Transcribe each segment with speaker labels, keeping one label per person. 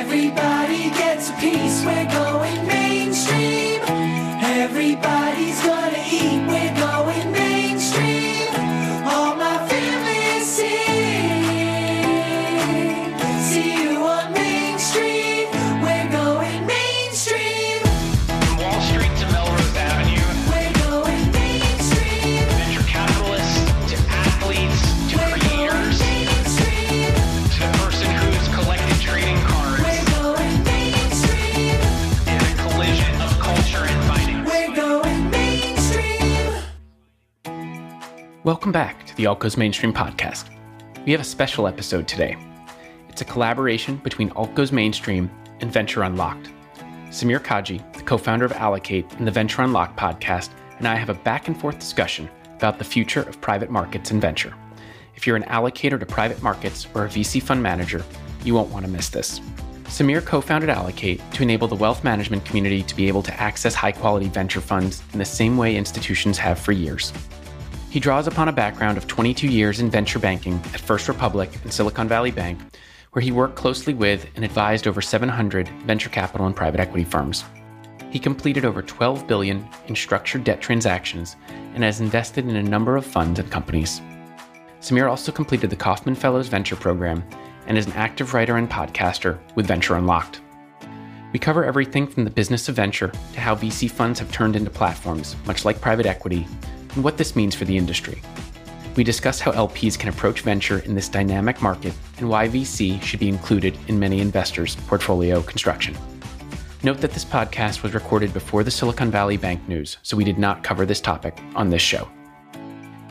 Speaker 1: Everybody gets a piece, we're going
Speaker 2: Welcome back to the Alt Goes Mainstream Podcast. We have a special episode today. It's a collaboration between Alt Goes Mainstream and Venture Unlocked. Samir Kaji, the co founder of Allocate and the Venture Unlocked podcast, and I have a back and forth discussion about the future of private markets and venture. If you're an allocator to private markets or a VC fund manager, you won't want to miss this. Samir co founded Allocate to enable the wealth management community to be able to access high quality venture funds in the same way institutions have for years. He draws upon a background of 22 years in venture banking at First Republic and Silicon Valley Bank, where he worked closely with and advised over 700 venture capital and private equity firms. He completed over 12 billion in structured debt transactions and has invested in a number of funds and companies. Samir also completed the Kauffman Fellows Venture Program and is an active writer and podcaster with Venture Unlocked. We cover everything from the business of venture to how VC funds have turned into platforms, much like private equity, and what this means for the industry. We discuss how LPs can approach venture in this dynamic market and why VC should be included in many investors' portfolio construction. Note that this podcast was recorded before the Silicon Valley Bank news, so we did not cover this topic on this show.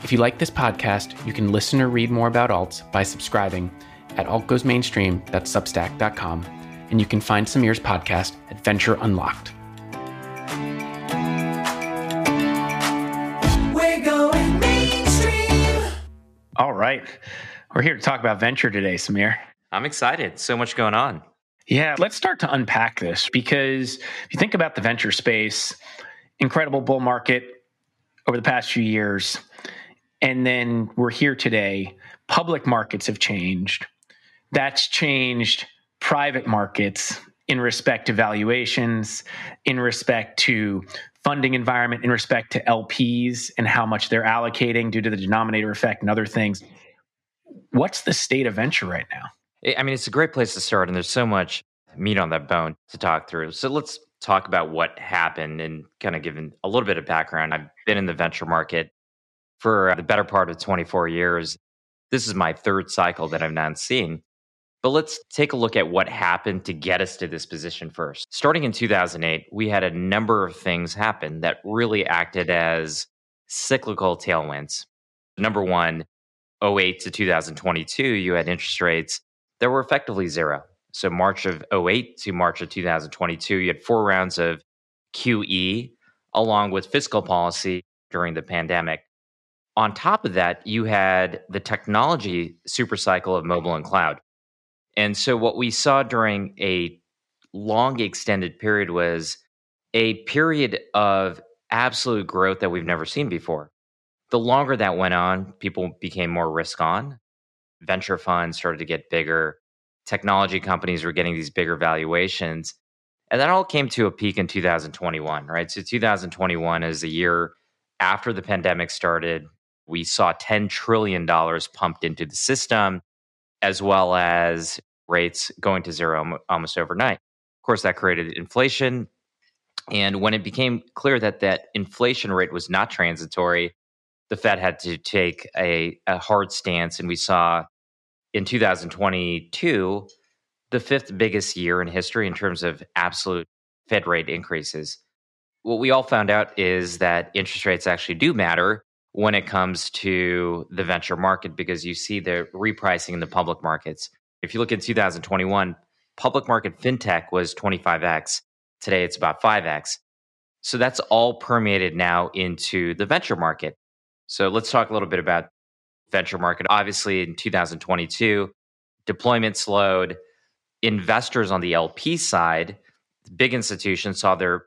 Speaker 2: If you like this podcast, you can listen or read more about alts by subscribing at altgoesmainstream.substack.com, and you can find Samir's podcast at Venture Unlocked. Right. We're here to talk about venture today, Samir.
Speaker 3: I'm excited. So much going on.
Speaker 2: Yeah, let's start to unpack this because if you think about the venture space, incredible bull market over the past few years, and then we're here today. Public markets have changed. That's changed private markets in respect to valuations, in respect to funding environment, in respect to LPs and how much they're allocating due to the denominator effect and other things. What's the state of venture right now?
Speaker 3: I mean, it's a great place to start, and there's so much meat on that bone to talk through. So let's talk about what happened and kind of give a little bit of background. I've been in the venture market for uh, the better part of 24 years. This is my third cycle that I've now seen. But let's take a look at what happened to get us to this position first. Starting in 2008, we had a number of things happen that really acted as cyclical tailwinds. Number one, 08 to 2022, you had interest rates that were effectively zero. So March of 08 to March of 2022, you had four rounds of QE along with fiscal policy during the pandemic. On top of that, you had the technology supercycle of mobile and cloud. And so what we saw during a long extended period was a period of absolute growth that we've never seen before. The longer that went on, people became more risk on. Venture funds started to get bigger. Technology companies were getting these bigger valuations. And that all came to a peak in 2021, right? So 2021 is a year after the pandemic started. We saw $10 trillion pumped into the system, as well as rates going to zero almost overnight. Of course, that created inflation. And when it became clear that that inflation rate was not transitory, the Fed had to take a, a hard stance. And we saw in 2022, the fifth biggest year in history in terms of absolute Fed rate increases. What we all found out is that interest rates actually do matter when it comes to the venture market because you see the repricing in the public markets. If you look at 2021, public market fintech was 25x. Today it's about 5x. So that's all permeated now into the venture market. So let's talk a little bit about venture market. Obviously in 2022, deployment slowed. Investors on the LP side, big institutions saw their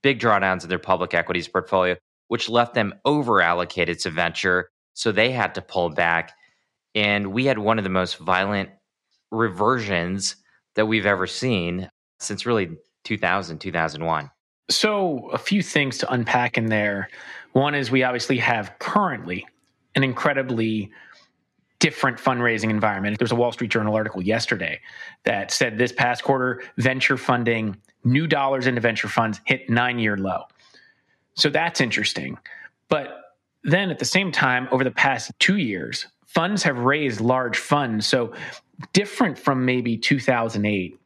Speaker 3: big drawdowns in their public equities portfolio, which left them over allocated to venture. So they had to pull back. And we had one of the most violent reversions that we've ever seen since really 2000, 2001.
Speaker 2: So, a few things to unpack in there. One is we obviously have currently an incredibly different fundraising environment. There's a Wall Street Journal article yesterday that said this past quarter, venture funding, new dollars into venture funds hit nine year low. So that's interesting. But then at the same time, over the past two years, funds have raised large funds. So different from maybe 2008,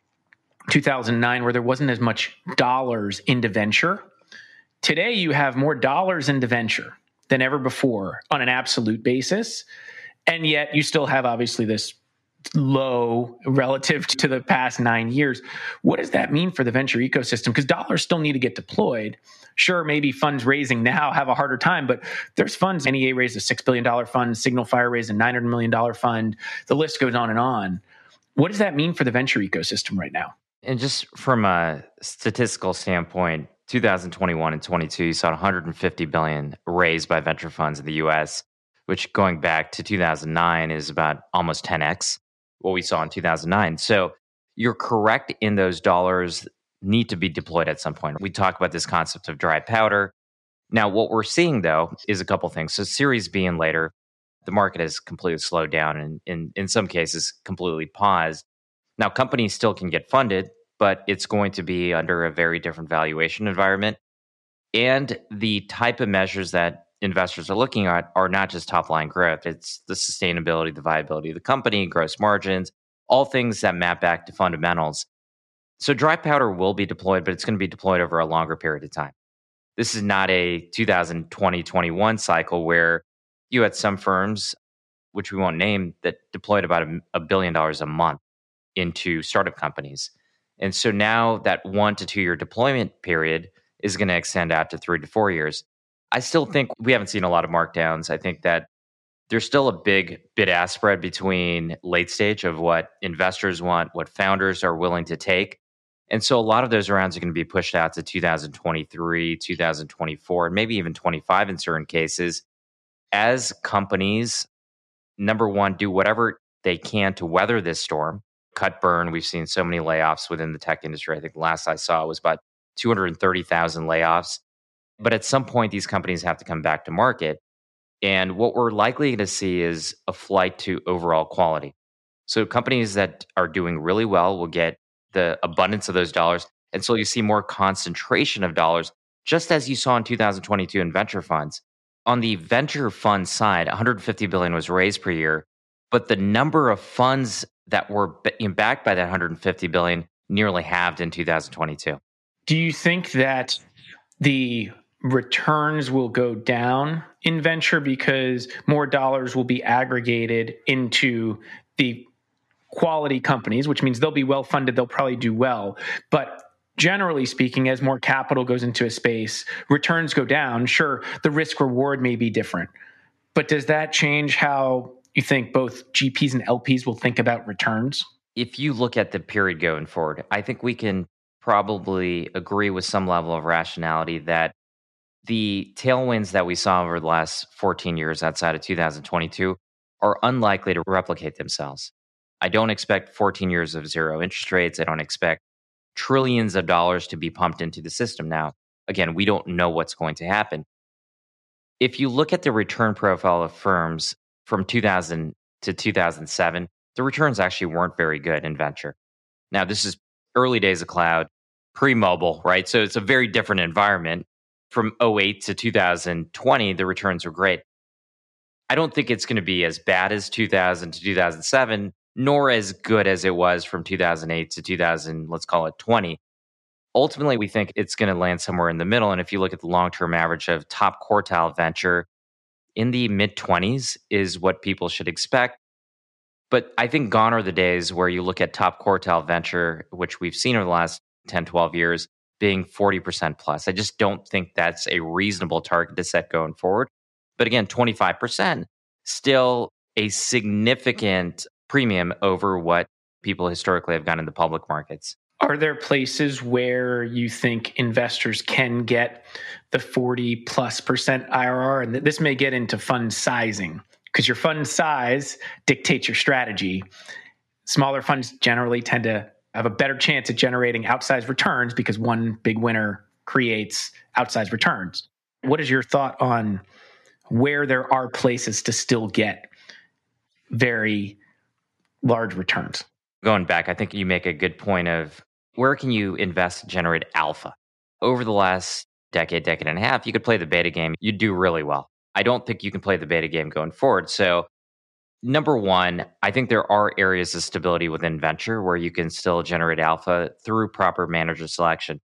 Speaker 2: 2009, where there wasn't as much dollars into venture. Today, you have more dollars into venture than ever before on an absolute basis. And yet, you still have obviously this low relative to the past nine years. What does that mean for the venture ecosystem? Because dollars still need to get deployed. Sure, maybe funds raising now have a harder time, but there's funds. NEA raised a $6 billion fund, Signal Fire raised a $900 million fund. The list goes on and on. What does that mean for the venture ecosystem right now?
Speaker 3: And just from a statistical standpoint, 2021 and 22, you saw 150 billion raised by venture funds in the US, which going back to 2009 is about almost 10x what we saw in 2009. So you're correct in those dollars need to be deployed at some point. We talk about this concept of dry powder. Now, what we're seeing though is a couple things. So Series B and later, the market has completely slowed down and in, in some cases completely paused. Now, companies still can get funded, but it's going to be under a very different valuation environment. And the type of measures that investors are looking at are not just top line growth, it's the sustainability, the viability of the company, gross margins, all things that map back to fundamentals. So dry powder will be deployed, but it's going to be deployed over a longer period of time. This is not a 2020 21 cycle where you had some firms, which we won't name, that deployed about a, a billion dollars a month into startup companies. And so now that one to two year deployment period is going to extend out to three to four years. I still think we haven't seen a lot of markdowns. I think that there's still a big bid ask spread between late stage of what investors want, what founders are willing to take. And so a lot of those rounds are going to be pushed out to 2023, 2024, and maybe even 25 in certain cases. As companies, number one, do whatever they can to weather this storm, cut burn. We've seen so many layoffs within the tech industry. I think the last I saw was about 230,000 layoffs but at some point, these companies have to come back to market. And what we're likely going to see is a flight to overall quality. So companies that are doing really well will get the abundance of those dollars. And so you see more concentration of dollars, just as you saw in 2022 in venture funds. On the venture fund side, 150 billion was raised per year, but the number of funds that were backed by that 150 billion nearly halved in 2022.
Speaker 2: Do you think that the returns will go down in venture because more dollars will be aggregated into the quality companies, which means they'll be well funded, they'll probably do well. But generally speaking, as more capital goes into a space, returns go down. Sure, the risk reward may be different. But does that change how you think both GPs and LPs will think about returns?
Speaker 3: If you look at the period going forward, I think we can probably agree with some level of rationality that the tailwinds that we saw over the last 14 years outside of 2022 are unlikely to replicate themselves. I don't expect 14 years of zero interest rates. I don't expect trillions of dollars to be pumped into the system. Now, again, we don't know what's going to happen. If you look at the return profile of firms from 2000 to 2007, the returns actually weren't very good in venture. Now, this is early days of cloud, pre mobile, right? So it's a very different environment from 08 to 2020, the returns were great. I don't think it's going to be as bad as 2000 to 2007, nor as good as it was from 2008 to 2000, let's call it 20. Ultimately, we think it's going to land somewhere in the middle. And if you look at the long term average of top quartile venture in the mid 20s, is what people should expect. But I think gone are the days where you look at top quartile venture, which we've seen over the last 10, 12 years, being 40% plus. I just don't think that's a reasonable target to set going forward. But again, 25%, still a significant premium over what people historically have gotten in the public markets.
Speaker 2: Are there places where you think investors can get the 40 plus percent IRR? And this may get into fund sizing because your fund size dictates your strategy. Smaller funds generally tend to have a better chance at generating outsized returns because one big winner creates outsized returns. What is your thought on where there are places to still get very large returns?
Speaker 3: Going back, I think you make a good point of where can you invest generate alpha? Over the last decade, decade and a half, you could play the beta game, you'd do really well. I don't think you can play the beta game going forward. So, number one, I think there are areas of stability within venture where you can still generate alpha through proper manager selection.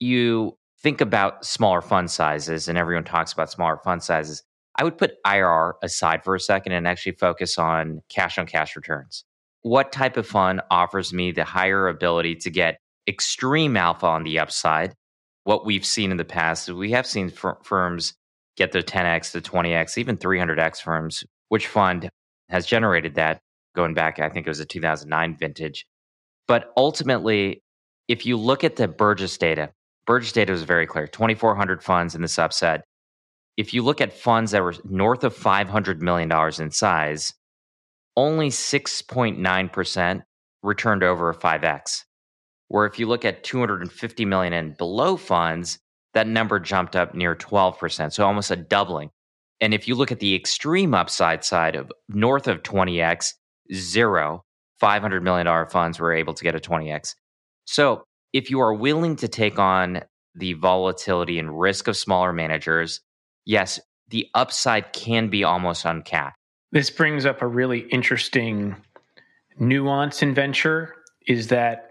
Speaker 3: You think about smaller fund sizes, and everyone talks about smaller fund sizes. I would put IRR aside for a second and actually focus on cash on cash returns. What type of fund offers me the higher ability to get extreme alpha on the upside? What we've seen in the past, is we have seen fir- firms get their 10x to 20x, even 300x firms. Which fund has generated that going back? I think it was a 2009 vintage. But ultimately, if you look at the Burgiss data, Burgiss data was very clear 2,400 funds in the subset if you look at funds that were north of $500 million in size, only 6.9% returned over a 5x. Where if you look at 250 million and below funds, that number jumped up near 12%, so almost a doubling. And if you look at the extreme upside side of north of 20x, zero, $500 million funds were able to get a 20x. So if you are willing to take on the volatility and risk of smaller managers, yes, the upside can be almost uncapped.
Speaker 2: This brings up a really interesting nuance in venture is that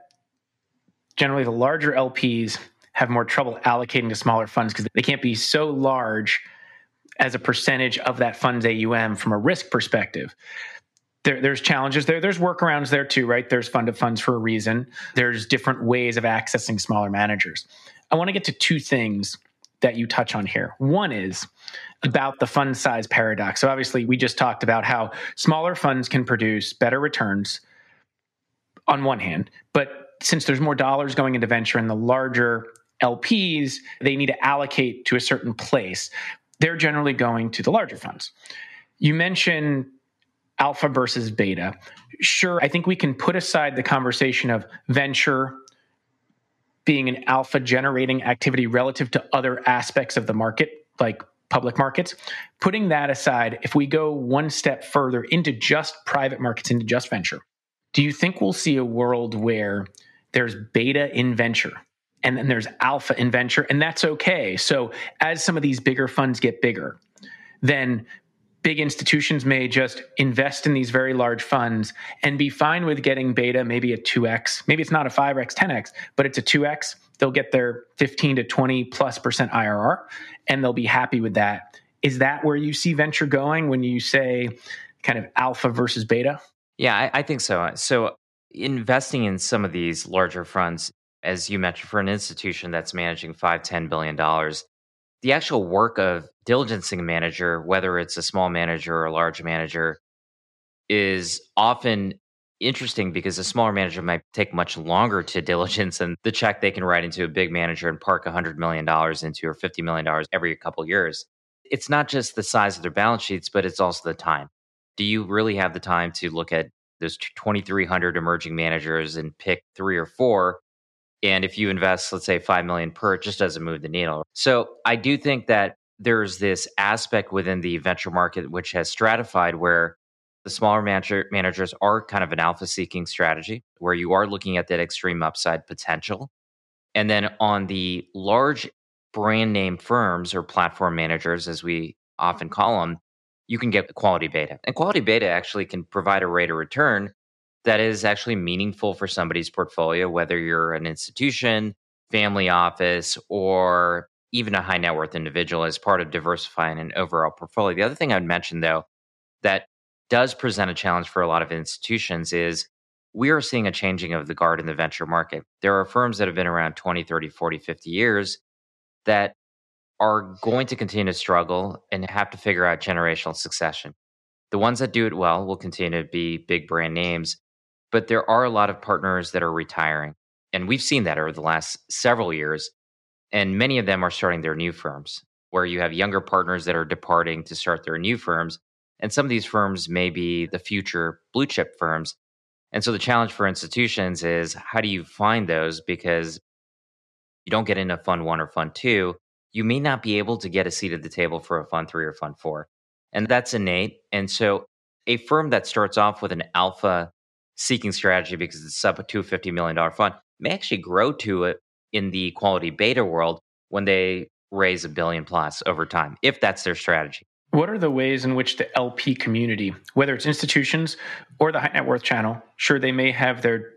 Speaker 2: generally the larger LPs have more trouble allocating to smaller funds because they can't be so large as a percentage of that fund's AUM from a risk perspective. There, there's challenges there. There's workarounds there too, right? There's fund of funds for a reason. There's different ways of accessing smaller managers. I want to get to two things that you touch on here. One is about the fund size paradox. So, obviously, we just talked about how smaller funds can produce better returns on one hand, but since there's more dollars going into venture and the larger LPs, they need to allocate to a certain place. They're generally going to the larger funds. You mentioned alpha versus beta. Sure, I think we can put aside the conversation of venture being an alpha generating activity relative to other aspects of the market, like public markets. Putting that aside, if we go one step further into just private markets, into just venture, do you think we'll see a world where there's beta in venture and then there's alpha in venture, and that's okay? So as some of these bigger funds get bigger, then big institutions may just invest in these very large funds and be fine with getting beta maybe a 2x maybe it's not a 5x 10x but it's a 2x they'll get their 15 to 20 plus percent irr and they'll be happy with that. Is that where you see venture going when you say kind of alpha versus beta
Speaker 3: yeah I, I think so uh, so investing in some of these larger funds as you mentioned for an institution that's managing 5 10 billion dollars the actual work of diligencing a manager, whether it's a small manager or a large manager, is often interesting because a smaller manager might take much longer to diligence than the check they can write into a big manager and park $100 million into or $50 million every couple years. It's not just the size of their balance sheets, but it's also the time. Do you really have the time to look at those 2,300 emerging managers and pick three or four and if you invest, let's say 5 million per, it just doesn't move the needle. So I do think that there's this aspect within the venture market which has stratified where the smaller manager, managers are kind of an alpha seeking strategy where you are looking at that extreme upside potential. And then on the large brand name firms or platform managers, as we often call them, you can get quality beta. And quality beta actually can provide a rate of return that is actually meaningful for somebody's portfolio, whether you're an institution, family office, or even a high net worth individual as part of diversifying an overall portfolio. The other thing I'd mention, though, that does present a challenge for a lot of institutions is we are seeing a changing of the guard in the venture market. There are firms that have been around 20, 30, 40, 50 years that are going to continue to struggle and have to figure out generational succession. The ones that do it well will continue to be big brand names, but there are a lot of partners that are retiring. And we've seen that over the last several years and many of them are starting their new firms where you have younger partners that are departing to start their new firms. And some of these firms may be the future blue chip firms. And so the challenge for institutions is how do you find those? Because you don't get into fund one or fund two, you may not be able to get a seat at the table for a fund three or fund four. And that's innate. And so a firm that starts off with an alpha seeking strategy because it's sub a $250 million fund may actually grow to it in the quality beta world when they raise a billion plus over time, if that's their strategy.
Speaker 2: What are the ways in which the LP community, whether it's institutions or the high net worth channel, sure, they may have their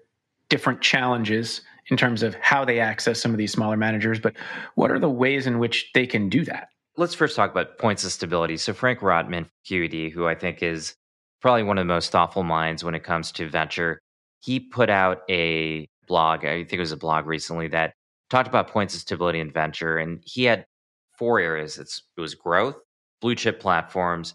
Speaker 2: different challenges in terms of how they access some of these smaller managers, but what are the ways in which they can do that?
Speaker 3: Let's first talk about points of stability. So, Frank Rotman, QED, who I think is probably one of the most thoughtful minds when it comes to venture, he put out a blog, I think it was a blog recently, that talked about points of stability in venture. And he had four areas it's, it was growth, blue chip platforms,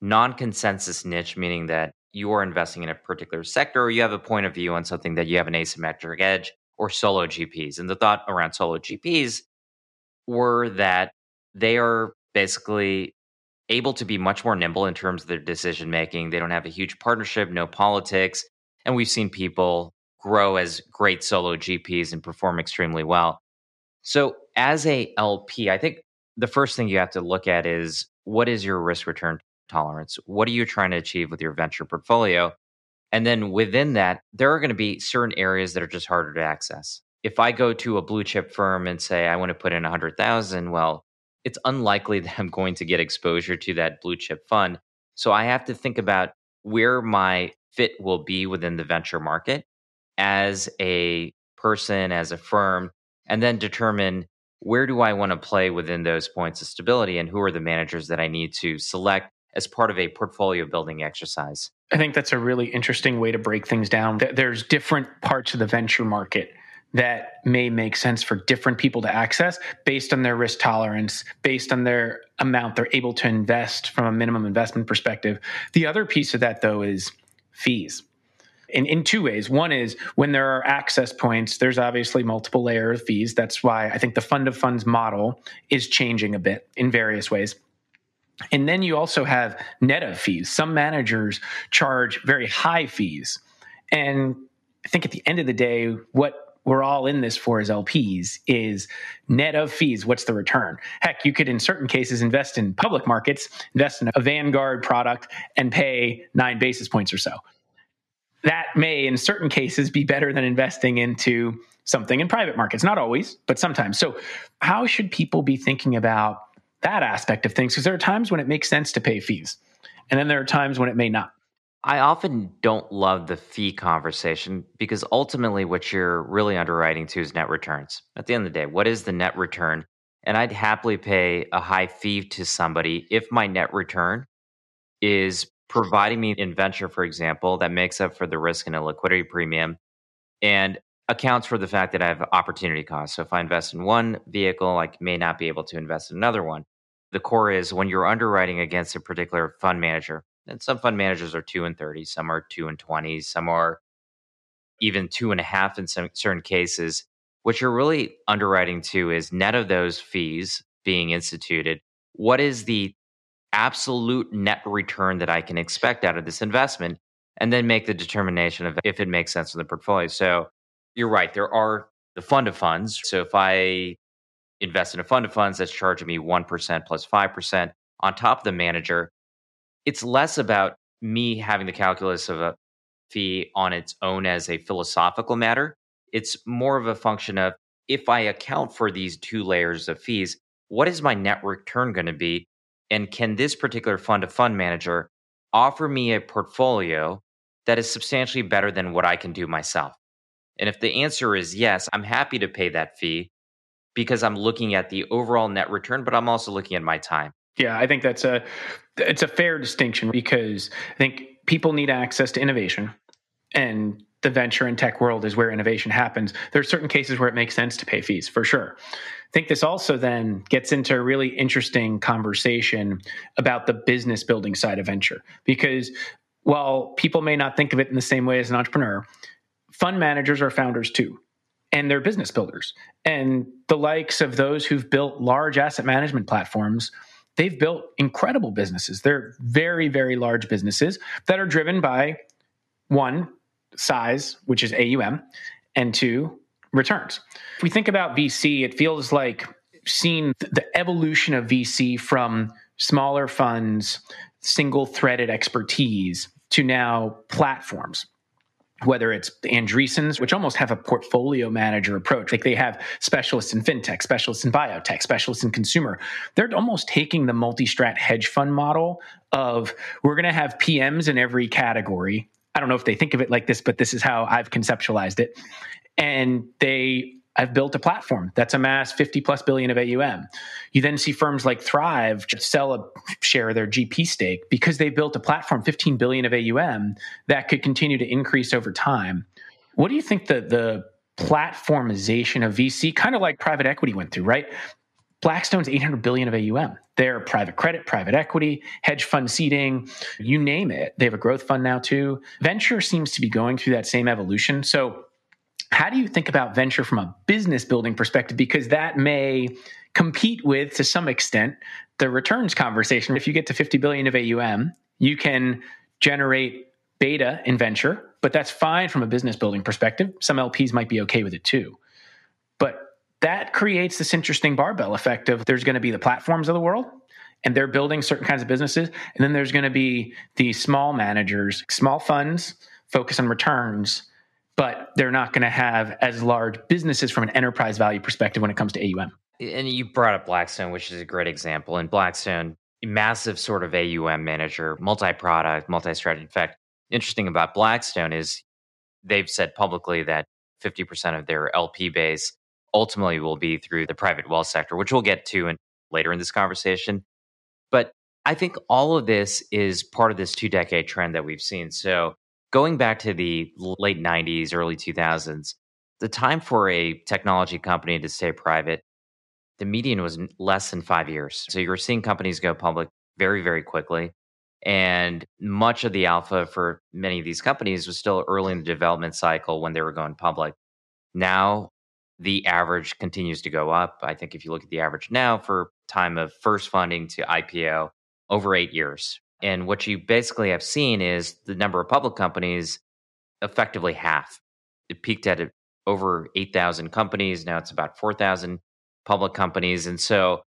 Speaker 3: non consensus niche, meaning that you are investing in a particular sector or you have a point of view on something that you have an asymmetric edge, or solo GPs. And the thought around solo GPs were that they are basically able to be much more nimble in terms of their decision making. They don't have a huge partnership, no politics. And we've seen people grow as great solo GPs and perform extremely well. So, as a LP, I think the first thing you have to look at is what is your risk return tolerance? What are you trying to achieve with your venture portfolio? And then within that, there are going to be certain areas that are just harder to access. If I go to a blue chip firm and say I want to put in 100,000, well, it's unlikely that I'm going to get exposure to that blue chip fund. So I have to think about where my fit will be within the venture market as a person, as a firm, and then determine where do I want to play within those points of stability and who are the managers that I need to select as part of a portfolio building exercise.
Speaker 2: I think that's a really interesting way to break things down. There's different parts of the venture market that may make sense for different people to access based on their risk tolerance, based on their amount they're able to invest from a minimum investment perspective. The other piece of that, though, is fees. In, in two ways. One is when there are access points, there's obviously multiple layer of fees. That's why I think the fund of funds model is changing a bit in various ways. And then you also have net of fees. Some managers charge very high fees. And I think at the end of the day, what we're all in this for as LPs is net of fees. What's the return? Heck, you could in certain cases invest in public markets, invest in a Vanguard product and pay nine basis points or so. That may in certain cases be better than investing into something in private markets. Not always, but sometimes. So how should people be thinking about that aspect of things? Because there are times when it makes sense to pay fees. And then there are times when it may not.
Speaker 3: I often don't love the fee conversation because ultimately what you're really underwriting to is net returns. At the end of the day, what is the net return? And I'd happily pay a high fee to somebody if my net return is providing me in venture, for example, that makes up for the risk and a liquidity premium and accounts for the fact that I have opportunity costs. So if I invest in one vehicle, I may not be able to invest in another one. The core is when you're underwriting against a particular fund manager, and some fund managers are two and 30, some are two and 20, some are even two and a half in some certain cases. What you're really underwriting to is net of those fees being instituted. What is the absolute net return that I can expect out of this investment? And then make the determination of if it makes sense in the portfolio. So you're right. There are the fund of funds. So if I invest in a fund of funds that's charging me 1% plus 5% on top of the manager, it's less about me having the calculus of a fee on its own as a philosophical matter. It's more of a function of if I account for these two layers of fees, what is my net return going to be? And can this particular fund of fund manager offer me a portfolio that is substantially better than what I can do myself? And if the answer is yes, I'm happy to pay that fee because I'm looking at the overall net return, but I'm also looking at my time.
Speaker 2: Yeah, I think that's a it's a fair distinction because I think people need access to innovation and the venture and tech world is where innovation happens. There are certain cases where it makes sense to pay fees for sure. I think this also then gets into a really interesting conversation about the business building side of venture because while people may not think of it in the same way as an entrepreneur, fund managers are founders too and they're business builders. And the likes of those who've built large asset management platforms they've built incredible businesses. They're very, very large businesses that are driven by one, size, which is AUM, and two, returns. If we think about VC, it feels like seeing the evolution of VC from smaller funds, single threaded expertise to now platforms whether it's Andreessens, which almost have a portfolio manager approach. Like they have specialists in fintech, specialists in biotech, specialists in consumer. They're almost taking the multi strat hedge fund model of we're going to have PMs in every category. I don't know if they think of it like this, but this is how I've conceptualized it. And they have built a platform that's amassed 50 plus billion of AUM. You then see firms like Thrive sell a share of their GP stake because they built a platform 15 billion of AUM that could continue to increase over time. What do you think the the platformization of VC kind of like private equity went through, right? Blackstone's 800 billion of AUM. They're private credit, private equity, hedge fund seeding, you name it. They have a growth fund now too. Venture seems to be going through that same evolution. So how do you think about venture from a business building perspective? Because that may compete with, to some extent, the returns conversation. If you get to 50 billion of AUM, you can generate beta in venture, but that's fine from a business building perspective. Some LPs might be okay with it too. But that creates this interesting barbell effect of there's going to be the platforms of the world and they're building certain kinds of businesses. And then there's going to be the small managers, small funds focus on returns but they're not going to have as large businesses from an enterprise value perspective when it comes to AUM.
Speaker 3: And you brought up Blackstone, which is a great example. And Blackstone, massive sort of AUM manager, multi product, multi strategy. In fact, interesting about Blackstone is they've said publicly that 50% of their LP base ultimately will be through the private wealth sector, which we'll get to in, later in this conversation. But I think all of this is part of this two decade trend that we've seen. So going back to the late 90s, early 2000s, the time for a technology company to stay private, the median was less than five years. So you were seeing companies go public very, very quickly. And much of the alpha for many of these companies was still early in the development cycle when they were going public. Now, the average continues to go up. I think if you look at the average now for time of first funding to IPO, over eight years. And what you basically have seen is the number of public companies effectively half. It peaked at uh, over 8,000 companies. Now it's about 4,000 public companies. And so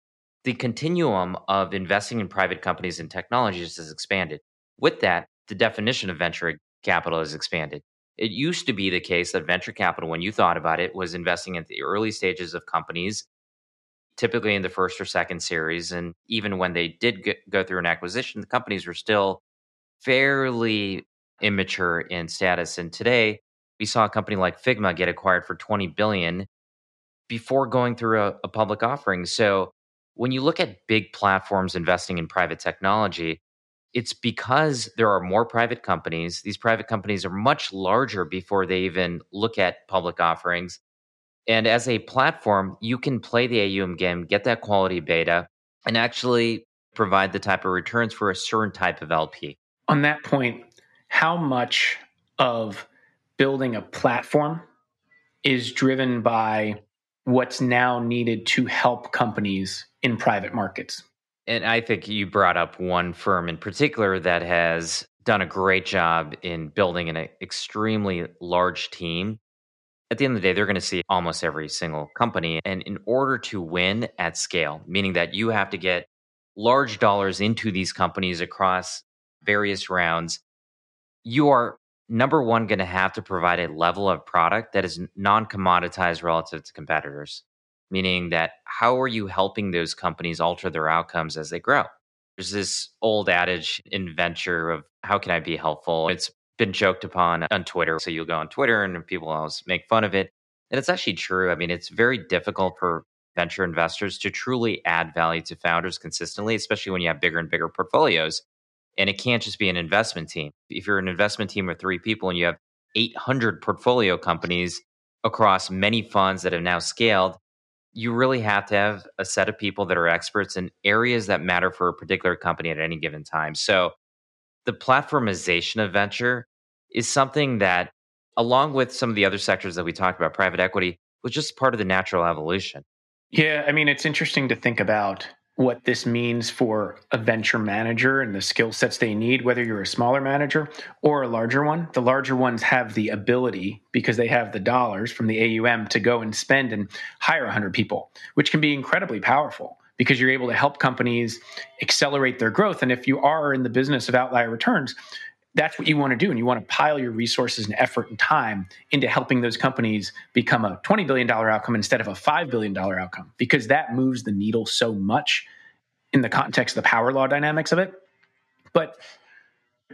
Speaker 3: the continuum of investing in private companies and technologies has expanded. With that, the definition of venture capital has expanded. It used to be the case that venture capital, when you thought about it, was investing in the early stages of companies typically in the first or second series. And even when they did go through an acquisition, the companies were still fairly immature in status. And today, we saw a company like Figma get acquired for 20 billion before going through a, a public offering. So when you look at big platforms investing in private technology, it's because there are more private companies. These private companies are much larger before they even look at public offerings. And as a platform, you can play the AUM game, get that quality beta, and actually provide the type of returns for a certain type of LP.
Speaker 2: On that point, how much of building a platform is driven by what's now needed to help companies in private markets?
Speaker 3: And I think you brought up one firm in particular that has done a great job in building an extremely large team at the end of the day, they're going to see almost every single company. And in order to win at scale, meaning that you have to get large dollars into these companies across various rounds, you are number one going to have to provide a level of product that is non commoditized relative to competitors. Meaning that how are you helping those companies alter their outcomes as they grow? There's this old adage in venture of how can I be helpful? It's been joked upon on Twitter. So you'll go on Twitter and people always make fun of it. And it's actually true. I mean, it's very difficult for venture investors to truly add value to founders consistently, especially when you have bigger and bigger portfolios. And it can't just be an investment team. If you're an investment team of three people and you have 800 portfolio companies across many funds that have now scaled, you really have to have a set of people that are experts in areas that matter for a particular company at any given time. So the platformization of venture is something that, along with some of the other sectors that we talked about, private equity, was just part of the natural evolution.
Speaker 2: Yeah, I mean, it's interesting to think about what this means for a venture manager and the skill sets they need, whether you're a smaller manager or a larger one. The larger ones have the ability, because they have the dollars from the AUM, to go and spend and hire 100 people, which can be incredibly powerful because you're able to help companies accelerate their growth. And if you are in the business of outlier returns, that's what you want to do. And you want to pile your resources and effort and time into helping those companies become a $20 billion outcome instead of a $5 billion outcome, because that moves the needle so much in the context of the power law dynamics of it. But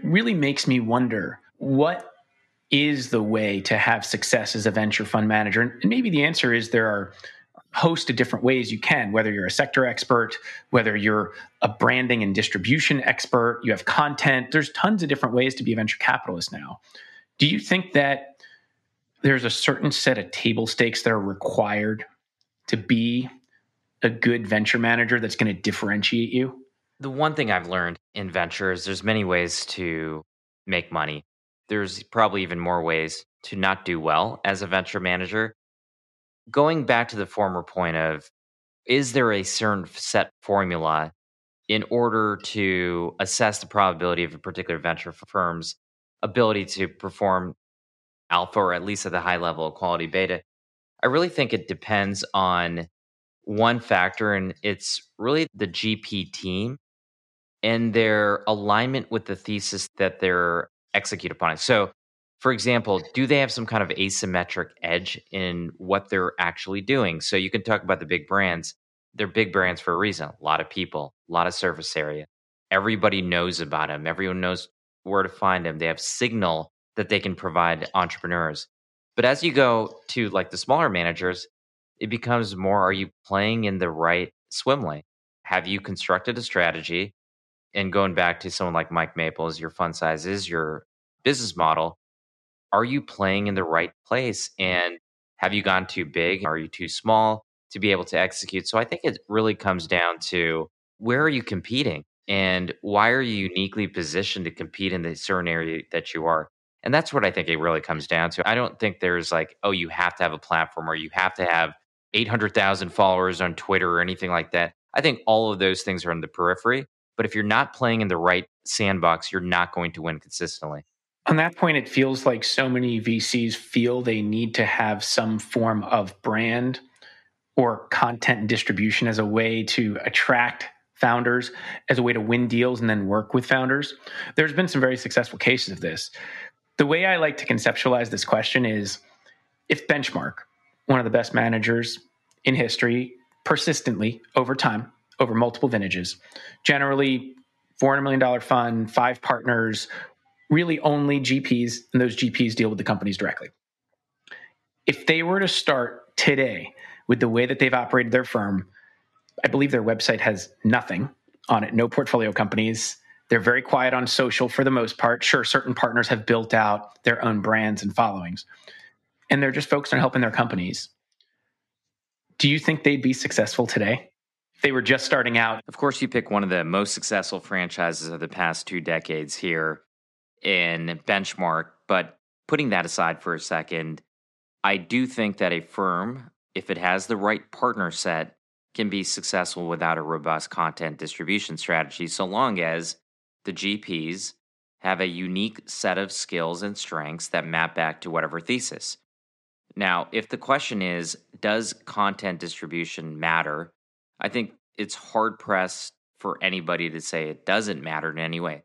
Speaker 2: really makes me wonder what is the way to have success as a venture fund manager? And maybe the answer is there are host of different ways you can, whether you're a sector expert, whether you're a branding and distribution expert, you have content. There's tons of different ways to be a venture capitalist now. Do you think that there's a certain set of table stakes that are required to be a good venture manager that's going to differentiate you?
Speaker 3: The one thing I've learned in venture is there's many ways to make money. There's probably even more ways to not do well as a venture manager going back to the former point of is there a certain set formula in order to assess the probability of a particular venture firm's ability to perform alpha or at least at the high level of quality beta? I really think it depends on one factor, and it's really the GP team and their alignment with the thesis that they're execute upon. it. So, for example, do they have some kind of asymmetric edge in what they're actually doing? So you can talk about the big brands. They're big brands for a reason. A lot of people, a lot of surface area. Everybody knows about them. Everyone knows where to find them. They have signal that they can provide entrepreneurs. But as you go to like the smaller managers, it becomes more are you playing in the right swim lane? Have you constructed a strategy? And going back to someone like Mike Maples, your fund size is your business model are you playing in the right place? And have you gone too big? Are you too small to be able to execute? So I think it really comes down to where are you competing and why are you uniquely positioned to compete in the certain area that you are? And that's what I think it really comes down to. I don't think there's like, oh, you have to have a platform or you have to have 800,000 followers on Twitter or anything like that. I think all of those things are in the periphery. But if you're not playing in the right sandbox, you're not going to win consistently
Speaker 2: on that point, it feels like so many VCs feel they need to have some form of brand or content distribution as a way to attract founders, as a way to win deals and then work with founders. There's been some very successful cases of this. The way I like to conceptualize this question is if Benchmark, one of the best managers in history, persistently over time, over multiple vintages, generally $400 million fund, five partners, really only GPs, and those GPs deal with the companies directly. If they were to start today with the way that they've operated their firm, I believe their website has nothing on it, no portfolio companies. They're very quiet on social for the most part. Sure, certain partners have built out their own brands and followings, and they're just focused on helping their companies. Do you think they'd be successful today? They were just starting out.
Speaker 3: Of course, you pick one of the most successful franchises of the past two decades here in benchmark. But putting that aside for a second, I do think that a firm, if it has the right partner set, can be successful without a robust content distribution strategy, so long as the GPs have a unique set of skills and strengths that map back to whatever thesis. Now, if the question is, does content distribution matter? I think it's hard pressed for anybody to say it doesn't matter in any way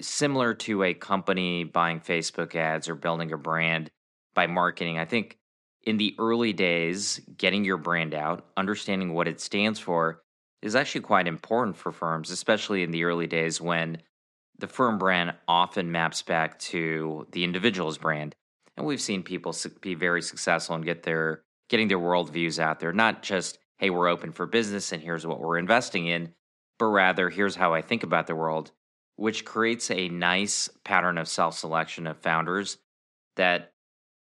Speaker 3: similar to a company buying Facebook ads or building a brand by marketing. I think in the early days, getting your brand out, understanding what it stands for, is actually quite important for firms, especially in the early days when the firm brand often maps back to the individual's brand. And we've seen people be very successful and get their getting their worldviews out there, not just hey, we're open for business and here's what we're investing in, but rather here's how I think about the world which creates a nice pattern of self selection of founders that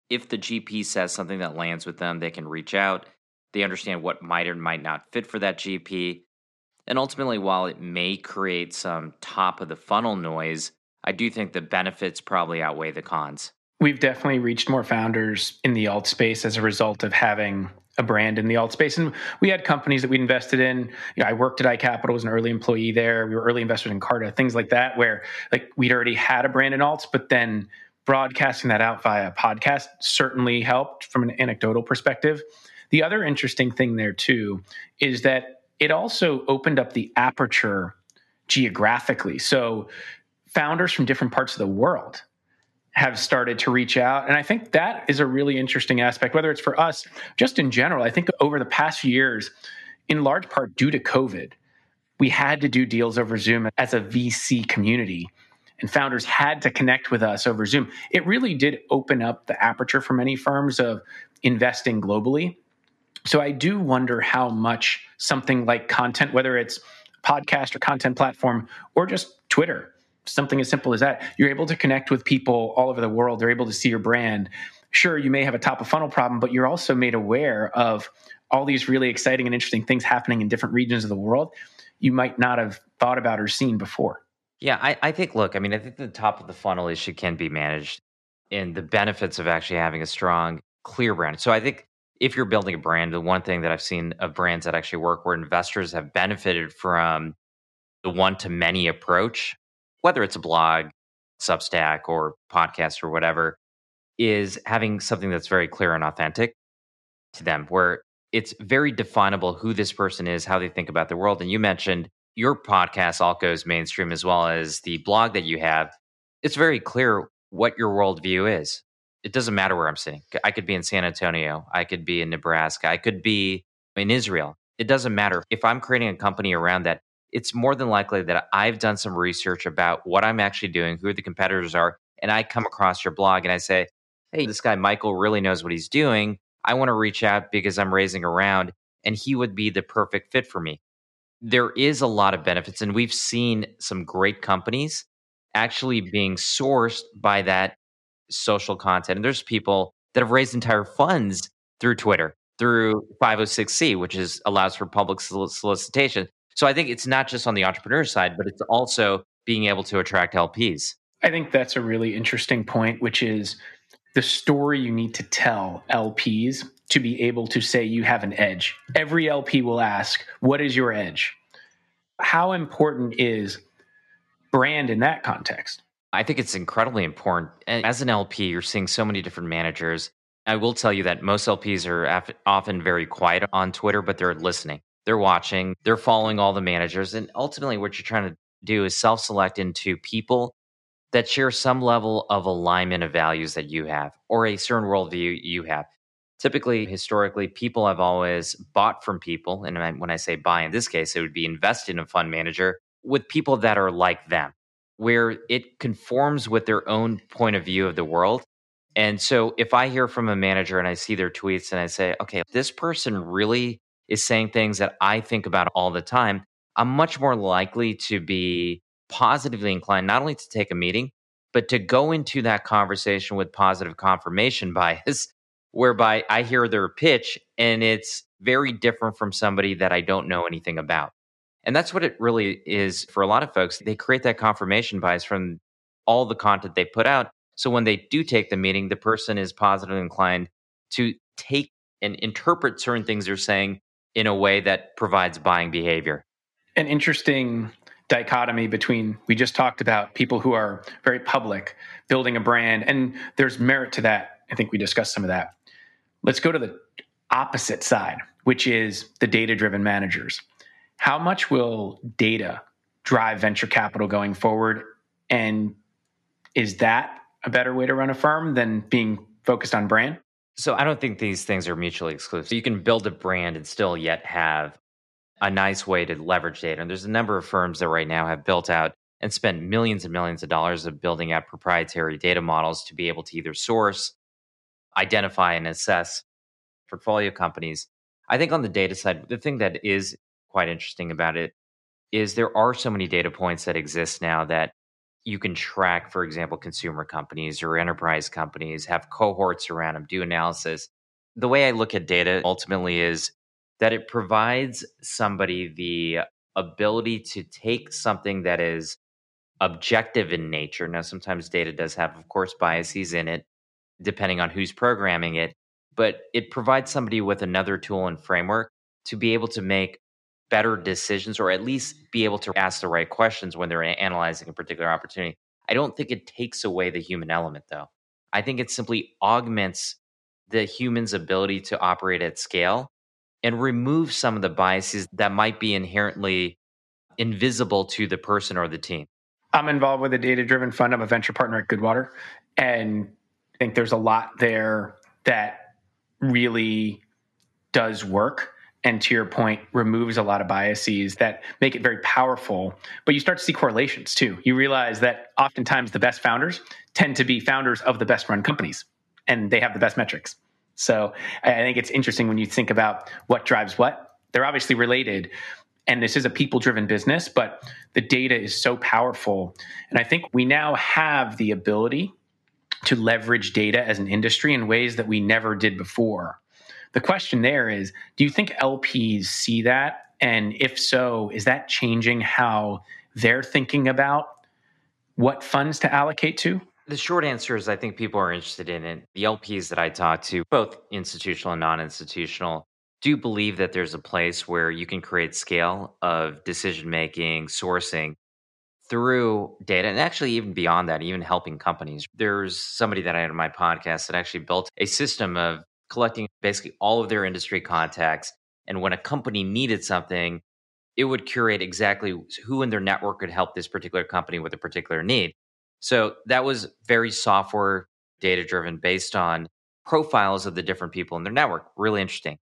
Speaker 3: if the GP says something that lands with them, they can reach out. They understand what might or might not fit for that GP. And ultimately, while it may create some top of the funnel noise, I do think the benefits probably outweigh the cons.
Speaker 2: We've definitely reached more founders in the alt space as a result of having a brand in the alt space. And we had companies that we invested in. You know, I worked at iCapital, was an early employee there. We were early investors in Carta, things like that, where like we'd already had a brand in alts, but then broadcasting that out via podcast certainly helped from an anecdotal perspective. The other interesting thing there too is that it also opened up the aperture geographically. So founders from different parts of the world have started to reach out. And I think that is a really interesting aspect, whether it's for us, just in general. I think over the past years, in large part due to COVID, we had to do deals over Zoom as a VC community. And founders had to connect with us over Zoom. It really did open up the aperture for many firms of investing globally. So I do wonder how much something like content, whether it's podcast or content platform or just Twitter, something as simple as that. You're able to connect with people all over the world. They're able to see your brand. Sure, you may have a top of funnel problem, but you're also made aware of all these really exciting and interesting things happening in different regions of the world you might not have thought about or seen before.
Speaker 3: Yeah, I, I think, look, I mean, I think the top of the funnel issue can be managed and the benefits of actually having a strong, clear brand. So I think if you're building a brand, the one thing that I've seen of brands that actually work where investors have benefited from the one to many approach whether it's a blog, Substack, or podcast or whatever, is having something that's very clear and authentic to them, where it's very definable who this person is, how they think about the world. And you mentioned your podcast, Alt Goes Mainstream, as well as the blog that you have. It's very clear what your worldview is. It doesn't matter where I'm sitting. I could be in San Antonio. I could be in Nebraska. I could be in Israel. It doesn't matter. If I'm creating a company around that, it's more than likely that I've done some research about what I'm actually doing, who the competitors are, and I come across your blog and I say, hey, this guy Michael really knows what he's doing. I want to reach out because I'm raising around and he would be the perfect fit for me. There is a lot of benefits, and we've seen some great companies actually being sourced by that social content. And there's people that have raised entire funds through Twitter, through 506c, which is allows for public solicitation. So I think it's not just on the entrepreneur side, but it's also being able to attract LPs.
Speaker 2: I think that's a really interesting point, which is the story you need to tell LPs to be able to say you have an edge. Every LP will ask, What is your edge? How important is brand in that context?
Speaker 3: I think it's incredibly important. As an LP, you're seeing so many different managers. I will tell you that most LPs are often very quiet on Twitter, but they're listening they're watching, they're following all the managers. And ultimately, what you're trying to do is self select into people that share some level of alignment of values that you have or a certain worldview you have. Typically, historically, people have always bought from people. And when I say buy in this case, it would be invest in a fund manager with people that are like them, where it conforms with their own point of view of the world. And so if I hear from a manager and I see their tweets and I say, okay, this person really is saying things that I think about all the time, I'm much more likely to be positively inclined, not only to take a meeting, but to go into that conversation with positive confirmation bias, whereby I hear their pitch and it's very different from somebody that I don't know anything about. And that's what it really is for a lot of folks. They create that confirmation bias from all the content they put out. So when they do take the meeting, the person is positively inclined to take and interpret certain things they're saying in a way that provides buying behavior.
Speaker 2: An interesting dichotomy between we just talked about people who are very public building a brand and there's merit to that. I think we discussed some of that. Let's go to the opposite side which is the data driven managers. How much will data drive venture capital going forward? And is that a better way to run a firm than being focused on brand
Speaker 3: so I don't think these things are mutually exclusive. You can build a brand and still yet have a nice way to leverage data. And there's a number of firms that right now have built out and spent millions and millions of dollars of building out proprietary data models to be able to either source, identify, and assess portfolio companies. I think on the data side, the thing that is quite interesting about it is there are so many data points that exist now that you can track, for example, consumer companies or enterprise companies, have cohorts around them, do analysis. The way I look at data ultimately is that it provides somebody the ability to take something that is objective in nature. Now, sometimes data does have, of course, biases in it, depending on who's programming it. but it provides somebody with another tool and framework to be able to make better decisions or at least be able to ask the right questions when they're analyzing a particular opportunity. I don't think it takes away the human element though. I think it simply augments the human's ability to operate at scale and remove some of the biases that might be inherently invisible to the person or the team.
Speaker 2: I'm involved with a data driven fund. I'm a venture partner at Goodwater. And I think there's a lot there that really does work. And to your point, removes a lot of biases that make it very powerful. But you start to see correlations too. You realize that oftentimes the best founders tend to be founders of the best run companies, and they have the best metrics. So I think it's interesting when you think about what drives what. They're obviously related, and this is a people driven business, but the data is so powerful. And I think we now have the ability to leverage data as an industry in ways that we never did before. The question there is do you think LPs see that? And if so, is that changing how they're thinking about what funds to allocate to?
Speaker 3: The short answer is I think people are interested in it. The LPs that I talk to, both institutional and non institutional, do believe that there's a place where you can create scale of decision making, sourcing through data, and actually even beyond that, even helping companies. There's somebody that I had on my podcast that actually built a system of collecting basically all of their industry contacts. And when a company needed something, it would curate exactly who in their network could help this particular company with a particular need. So that was very software data driven based on profiles of the different people in their network. Really interesting.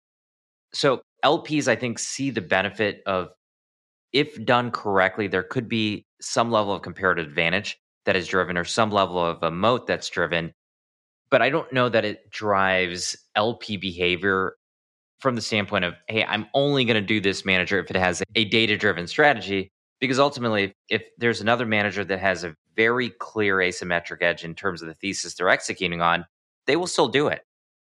Speaker 3: So LPs, I think, see the benefit of if done correctly, there could be some level of comparative advantage that is driven or some level of a moat that's driven. But I don't know that it drives LP behavior from the standpoint of, hey, I'm only going to do this manager if it has a data driven strategy. Because ultimately, if there's another manager that has a very clear asymmetric edge in terms of the thesis they're executing on, they will still do it,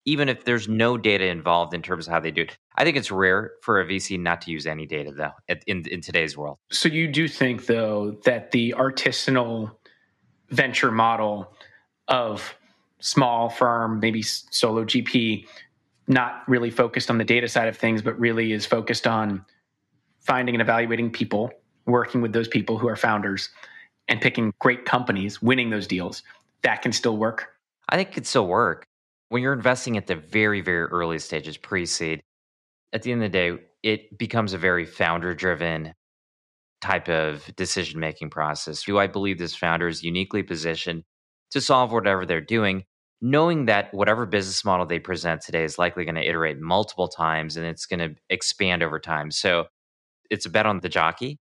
Speaker 3: even if there's no data involved in terms of how they do it. I think it's rare for a VC not to use any data, though, in, in today's world.
Speaker 2: So you do think, though, that the artisanal venture model of small firm, maybe solo GP, not really focused on the data side of things, but really is focused on finding and evaluating people, working with those people who are founders, and picking great companies, winning those deals, that can still work?
Speaker 3: I think it could still work. When you're investing at the very, very early stages, pre seed, at the end of the day, it becomes a very founder driven type of decision making process. Do I believe this founder is uniquely positioned to solve whatever they're doing, knowing that whatever business model they present today is likely going to iterate multiple times and it's going to expand over time. So it's a bet on the jockey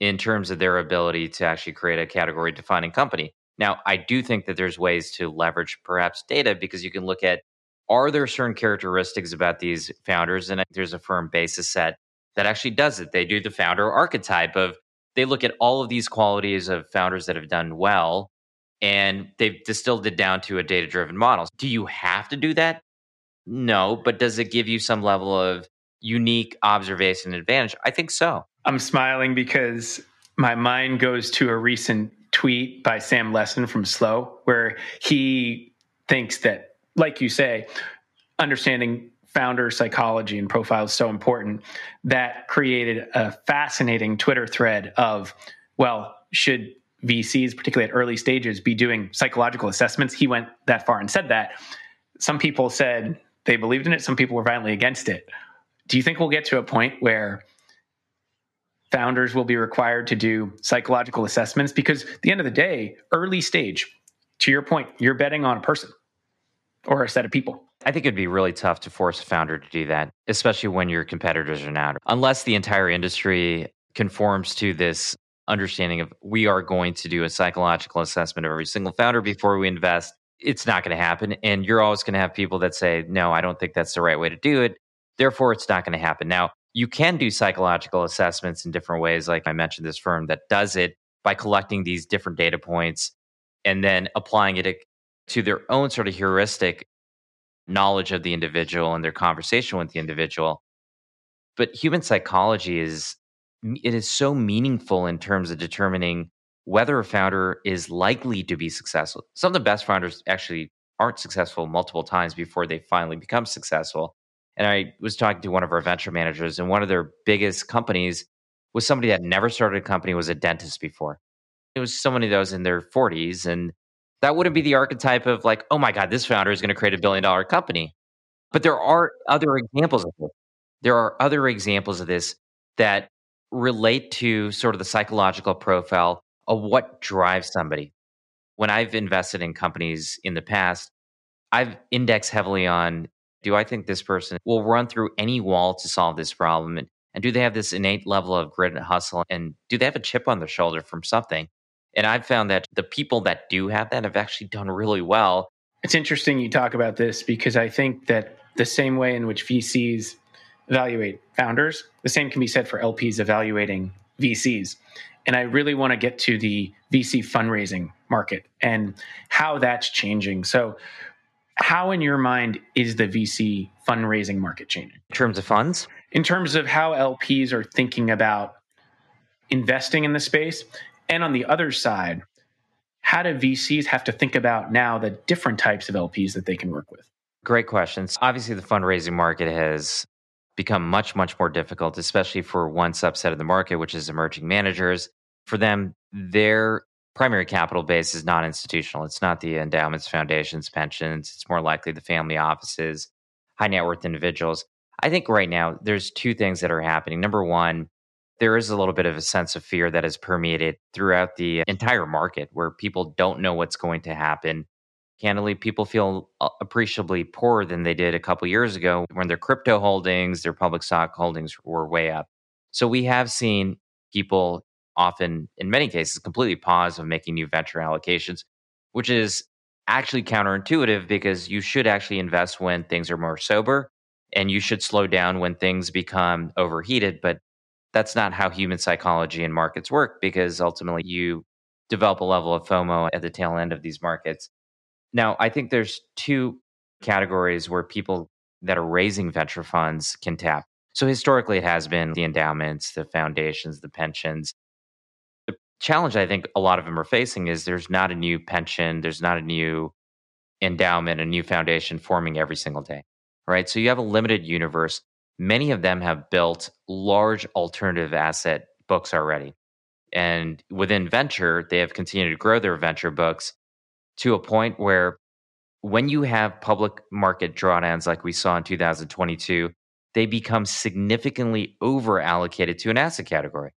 Speaker 3: in terms of their ability to actually create a category defining company. Now, I do think that there's ways to leverage perhaps data because you can look at are there certain characteristics about these founders? And there's a firm Basis Set that actually does it. They do the founder archetype of they look at all of these qualities of founders that have done well and they've distilled it down to a data driven model. Do you have to do that? No, but does it give you some level of unique observation advantage? I think so.
Speaker 2: I'm smiling because my mind goes to a recent tweet by Sam Lessin from Slow, where he thinks that, like you say, understanding founder psychology and profile is so important. That created a fascinating Twitter thread of, well, should VCs, particularly at early stages, be doing psychological assessments? He went that far and said that. Some people said they believed in it, some people were violently against it. Do you think we'll get to a point where founders will be required to do psychological assessments because at the end of the day, early stage, to your point, you're betting on a person or a set of people.
Speaker 3: I think it'd be really tough to force a founder to do that, especially when your competitors are not. Unless the entire industry conforms to this understanding of we are going to do a psychological assessment of every single founder before we invest, it's not going to happen. And you're always going to have people that say, no, I don't think that's the right way to do it. Therefore, it's not going to happen. Now, you can do psychological assessments in different ways. Like I mentioned, this firm that does it by collecting these different data points and then applying it to their own sort of heuristic knowledge of the individual and their conversation with the individual. But human psychology is it is so meaningful in terms of determining whether a founder is likely to be successful. Some of the best founders actually aren't successful multiple times before they finally become successful. And I was talking to one of our venture managers, and one of their biggest companies was somebody that never started a company, was a dentist before. It was somebody that was in their 40s. And that wouldn't be the archetype of like, oh my God, this founder is going to create a billion dollar company. But there are other examples of this. There are other examples of this that relate to sort of the psychological profile of what drives somebody. When I've invested in companies in the past, I've indexed heavily on do I think this person will run through any wall to solve this problem? And, and do they have this innate level of grit and hustle? And do they have a chip on their shoulder from something? And I've found that the people that do have that have actually done really well.
Speaker 2: It's interesting you talk about this because I think that the same way in which VCs evaluate founders, the same can be said for LPs evaluating VCs. And I really want to get to the VC fundraising market and how that's changing. So, how, in your mind, is the VC fundraising market changing?
Speaker 3: In terms of funds?
Speaker 2: In terms of how LPs are thinking about investing in the space. And on the other side, how do VCs have to think about now the different types of LPs that they can work with?
Speaker 3: Great questions. Obviously, the fundraising market has become much, much more difficult, especially for one subset of the market, which is emerging managers. For them, their primary capital base is not institutional. It's not the endowments, foundations, pensions. It's more likely the family offices, high net worth individuals. I think right now there's two things that are happening. Number one, there is a little bit of a sense of fear that has permeated throughout the entire market where people don't know what's going to happen. Candidly, people feel uh, appreciably poorer than they did a couple years ago when their crypto holdings, their public stock holdings were way up. So we have seen people often, in many cases, completely pause of making new venture allocations, which is actually counterintuitive because you should actually invest when things are more sober and you should slow down when things become overheated. But that's not how human psychology and markets work because ultimately you develop a level of FOMO at the tail end of these markets. Now, I think there's two categories where people that are raising venture funds can tap. So historically, it has been the endowments, the foundations, the pensions, The challenge I think a lot of them are facing is there's not a new pension, there's not a new endowment, a new foundation forming every single day, right? So you have a limited universe. Many of them have built large alternative asset books already. And within venture, they have continued to grow their venture books to a point where when you have public market drawdowns like we saw in 2022, they become significantly over allocated to an asset category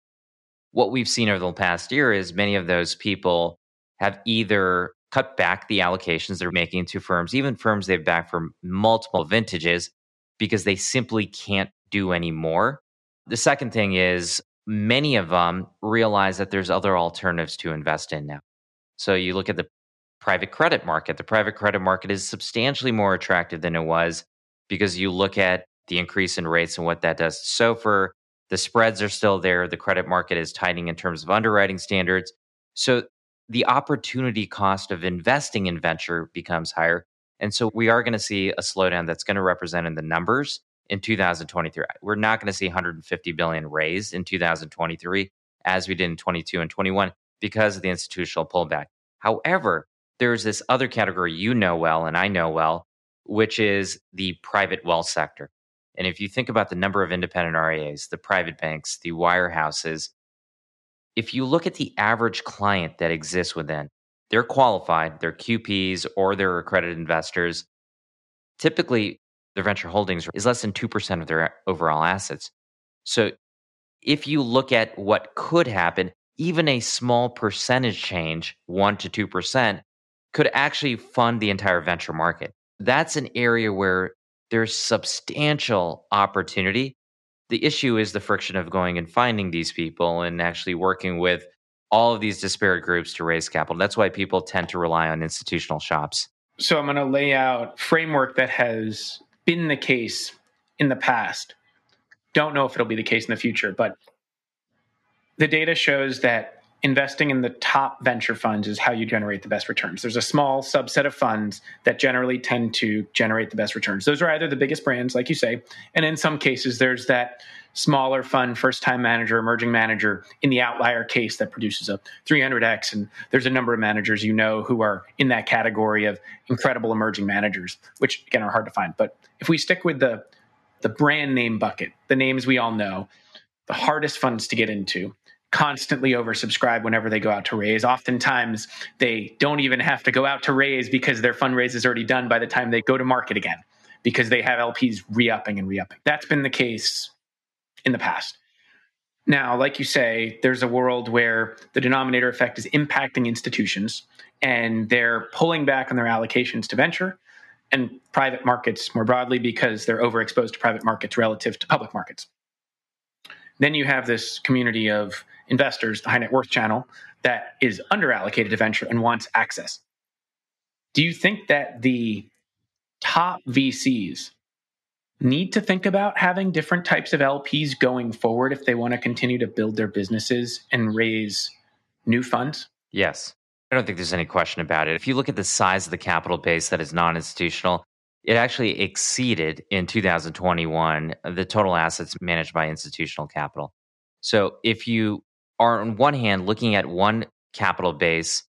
Speaker 3: what we've seen over the past year is many of those people have either cut back the allocations they're making to firms, even firms they've backed for multiple vintages, because they simply can't do any more. The second thing is many of them realize that there's other alternatives to invest in now. So you look at the private credit market. The private credit market is substantially more attractive than it was because you look at the increase in rates and what that does to SOFR, the spreads are still there. The credit market is tightening in terms of underwriting standards. So the opportunity cost of investing in venture becomes higher. And so we are going to see a slowdown that's going to represent in the numbers in 2023. We're not going to see 150 billion raised in 2023 as we did in 22 and 21 because of the institutional pullback. However, there's this other category you know well and I know well, which is the private wealth sector. And if you think about the number of independent RIAs, the private banks, the wirehouses, if you look at the average client that exists within, they're qualified, they're QPs or they're accredited investors. Typically, their venture holdings is less than 2% of their overall assets. So if you look at what could happen, even a small percentage change, 1 to 2%, could actually fund the entire venture market. That's an area where there's substantial opportunity. The issue is the friction of going and finding these people and actually working with all of these disparate groups to raise capital. That's why people tend to rely on institutional shops.
Speaker 2: So I'm going to lay out framework that has been the case in the past. Don't know if it'll be the case in the future, but the data shows that investing in the top venture funds is how you generate the best returns. There's a small subset of funds that generally tend to generate the best returns. Those are either the biggest brands, like you say, and in some cases, there's that smaller fund, first time manager, emerging manager in the outlier case that produces a 300x. And there's a number of managers you know who are in that category of incredible emerging managers, which again are hard to find. But if we stick with the the brand name bucket, the names we all know, the hardest funds to get into, constantly oversubscribe whenever they go out to raise. Oftentimes, they don't even have to go out to raise because their fundraise is already done by the time they go to market again because they have LPs re upping and re upping. That's been the case in the past. Now, like you say, there's a world where the denominator effect is impacting institutions and they're pulling back on their allocations to venture and private markets more broadly because they're overexposed to private markets relative to public markets. Then you have this community of investors, the high net worth channel, that is underallocated to venture and wants access. Do you think that the top VCs need to think about having different types of LPs going forward if they want to continue to build their businesses and raise new funds?
Speaker 3: Yes. I don't think there's any question about it. If you look at the size of the capital base that is non institutional, it actually exceeded in 2021 the total assets managed by institutional capital. So if you are on one hand looking at one capital base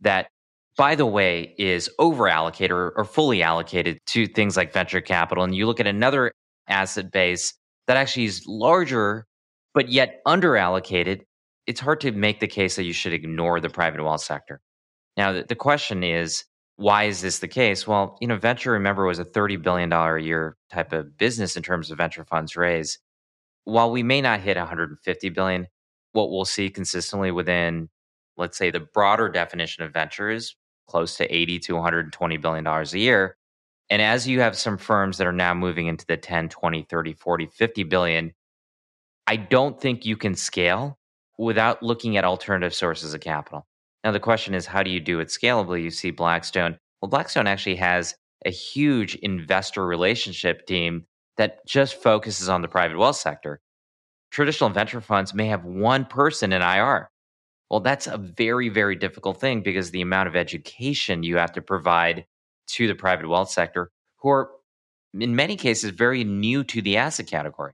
Speaker 3: that by the way is over allocated or, or fully allocated to things like venture capital and you look at another asset base that actually is larger but yet under allocated it's hard to make the case that you should ignore the private wealth sector. Now the, the question is why is this the case? Well you know venture remember was a 30 billion dollar a year type of business in terms of venture funds raised. While we may not hit 150 billion what we'll see consistently within, let's say, the broader definition of venture is close to 80 to 120 billion dollars a year. And as you have some firms that are now moving into the 10, 20, 30, 40, 50 billion, I don't think you can scale without looking at alternative sources of capital. Now, the question is, how do you do it scalably? You see Blackstone. Well, Blackstone actually has a huge investor relationship team that just focuses on the private wealth sector traditional venture funds may have one person in IR. Well, that's a very, very difficult thing because the amount of education you have to provide to the private wealth sector, who are in many cases very new to the asset category.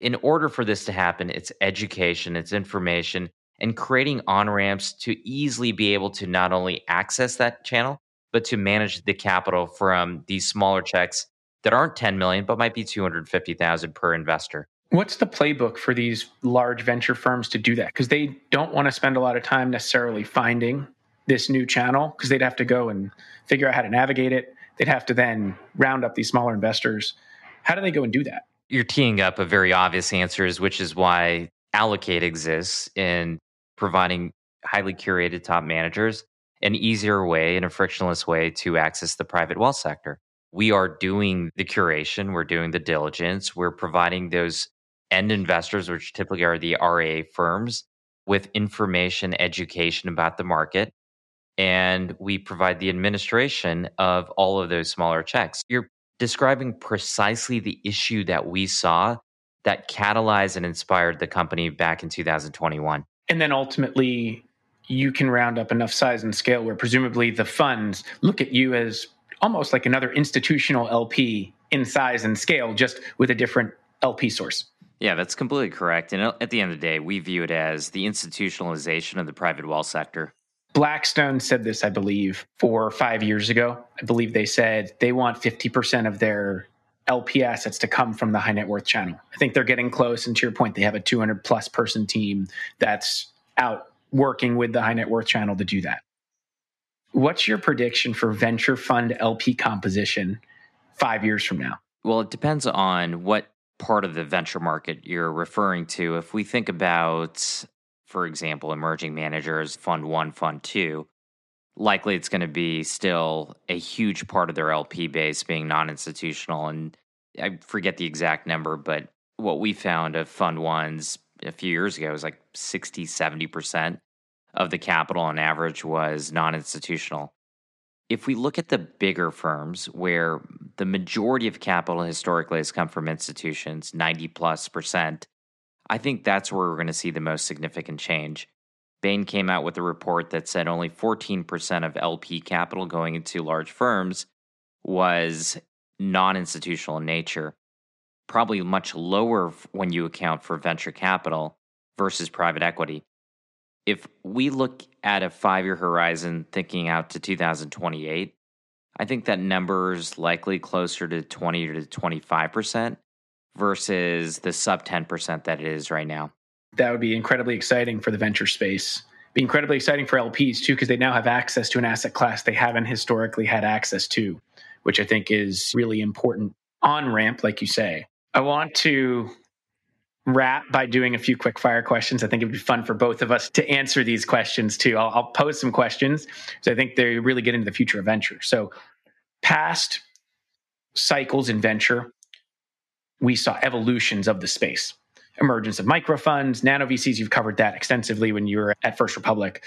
Speaker 3: In order for this to happen, it's education, it's information, and creating on ramps to easily be able to not only access that channel, but to manage the capital from these smaller checks that aren't 10 million, but might be 250,000 per investor.
Speaker 2: What's the playbook for these large venture firms to do that? Because they don't want to spend a lot of time necessarily finding this new channel because they'd have to go and figure out how to navigate it. They'd have to then round up these smaller investors. How do they go and do that?
Speaker 3: You're teeing up a very obvious answers, which is why Allocate exists in providing highly curated top managers an easier way and a frictionless way to access the private wealth sector. We are doing the curation, we're doing the diligence, we're providing those end investors, which typically are the RIA firms, with information, education about the market. And we provide the administration of all of those smaller checks. You're describing precisely the issue that we saw that catalyzed and inspired the company back in 2021.
Speaker 2: And then ultimately, you can round up enough size and scale where presumably the funds look at you as almost like another institutional LP in size and scale, just with a different LP source.
Speaker 3: Yeah, that's completely correct. And uh, at the end of the day, we view it as the institutionalization of the private wealth sector.
Speaker 2: Blackstone said this, I believe, four or five years ago. I believe they said they want 50% of their LP assets to come from the high net worth channel. I think they're getting close. And to your point, they have a 200 plus person team that's out working with the high net worth channel to do that. What's your prediction for venture fund LP composition five years from now?
Speaker 3: Well, it depends on what part of the venture market you're referring to. If we think about, for example, emerging managers, fund one, fund two, likely it's going to be still a huge part of their LP base being non institutional. And I forget the exact number, but what we found of fund ones a few years ago was like 60, 70% of the capital on average was non institutional if we look at the bigger firms where the majority of capital historically has come from institutions, 90 plus percent, I think that's where we're going to see the most significant change. Bain came out with a report that said only 14% of LP capital going into large firms was non institutional in nature, probably much lower when you account for venture capital versus private equity. If we look at a five year horizon thinking out to 2028, I think that number is likely closer to 20 to 25% versus the sub 10% that it is right now.
Speaker 2: That would be incredibly exciting for the venture space. Be incredibly exciting for LPs too, because they now have access to an asset class they haven't historically had access to, which I think is really important on ramp, like you say. I want to wrap by doing a few quick fire questions. I think it would be fun for both of us to answer these questions too. I'll, I'll pose some questions. So I think they really get into the future of venture. So, past cycles in venture, we saw evolutions of the space, emergence of micro funds, nano VCs. You've covered that extensively when you were at First Republic.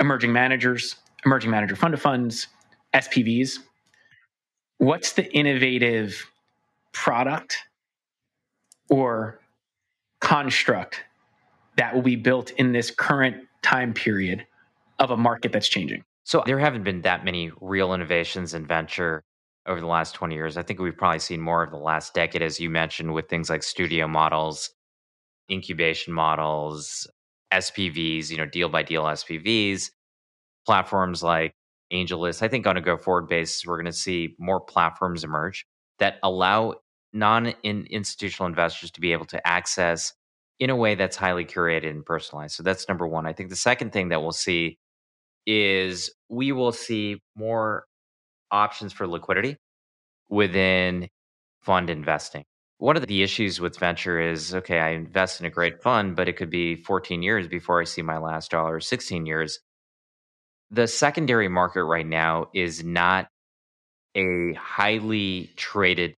Speaker 2: Emerging managers, emerging manager fund of funds, SPVs. What's the innovative product or construct that will be built in this current time period of a market that's changing?
Speaker 3: So there haven't been that many real innovations in venture over the last 20 years. I think we've probably seen more of the last decade, as you mentioned, with things like studio models, incubation models, SPVs, you know, deal by deal SPVs, platforms like AngelList. I think on a go forward basis, we're going to see more platforms emerge that allow non institutional investors to be able to access in a way that's highly curated and personalized. So that's number one. I think the second thing that we'll see is we will see more options for liquidity within fund investing. One of the issues with venture is okay, I invest in a great fund, but it could be 14 years before I see my last dollar, 16 years. The secondary market right now is not a highly traded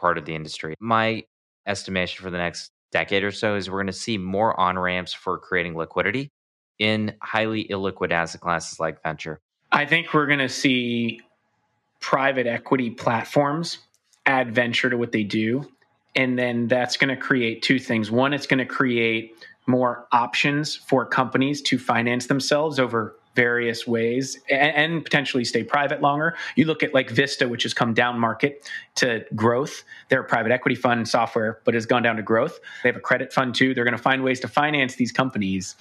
Speaker 3: part of the industry. My estimation for the next decade or so is we're going to see more on ramps for creating liquidity in highly illiquid asset classes like venture.
Speaker 2: I think we're going to see private equity platforms add venture to what they do. And then that's going to create two things. One, it's going to create more options for companies to finance themselves over various ways and, and, potentially stay private longer. You look at like Vista, which has come down market to growth. They're a private equity fund software, but has gone down to growth. They have a credit fund too. They're going to find ways to finance these companies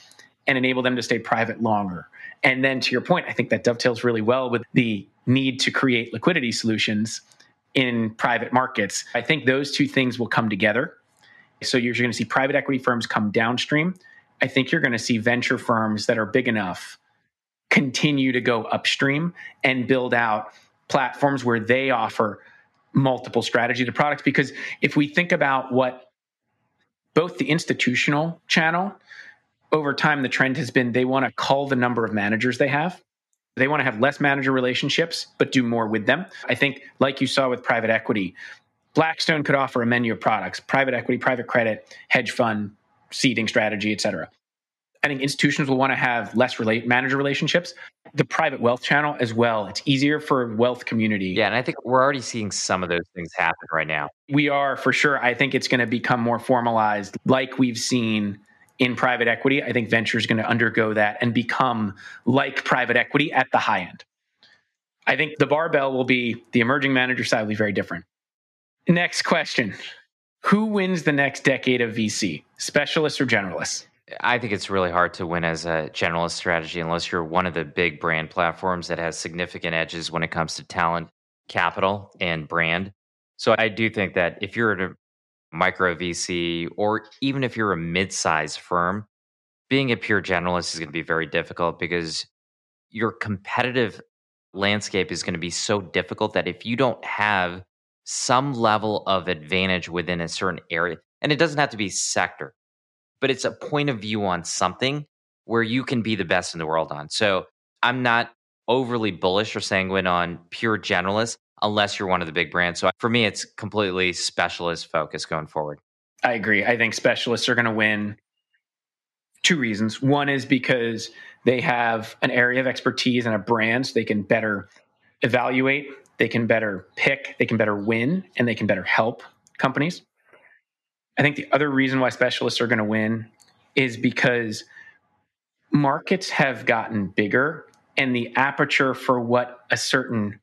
Speaker 2: and enable them to stay private longer. And then to your point, I think that dovetails really well with the need to create liquidity solutions in private markets. I think those two things will come together. So you're going to see private equity firms come downstream. I think you're going to see venture firms that are big enough continue to go upstream and build out platforms where they offer multiple strategy to products. Because if we think about what both the institutional channel over time, the trend has been they want to cull the number of managers they have. They want to have less manager relationships, but do more with them. I think, like you saw with private equity, Blackstone could offer a menu of products private equity, private credit, hedge fund, seeding strategy, et cetera. I think institutions will want to have less relate manager relationships. The private wealth channel as well. It's easier for wealth community.
Speaker 3: Yeah, and I think we're already seeing some of those things happen right now.
Speaker 2: We are for sure. I think it's going to become more formalized, like we've seen in private equity. I think venture is going to undergo that and become like private equity at the high end. I think the barbell will be the emerging manager side will be very different. Next question. Who wins the next decade of VC? Specialists or generalists?
Speaker 3: I think it's really hard to win as a generalist strategy unless you're one of the big brand platforms that has significant edges when it comes to talent, capital, and brand. So I do think that if you're a micro VC or even if you're a mid-sized firm, being a pure generalist is going to be very difficult because your competitive landscape is going to be so difficult that if you don't have some level of advantage within a certain area, and it doesn't have to be sector, but it's a point of view on something where you can be the best in the world on. So I'm not overly bullish or sanguine on pure generalists unless you're one of the big brands. So for me, it's completely specialist focus going forward.
Speaker 2: I agree. I think specialists are going to win two reasons. One is because they have an area of expertise and a brand, so they can better evaluate, they can better pick, they can better win, and they can better help companies. I think the other reason why specialists are going to win is because markets have gotten bigger and the aperture for what a certain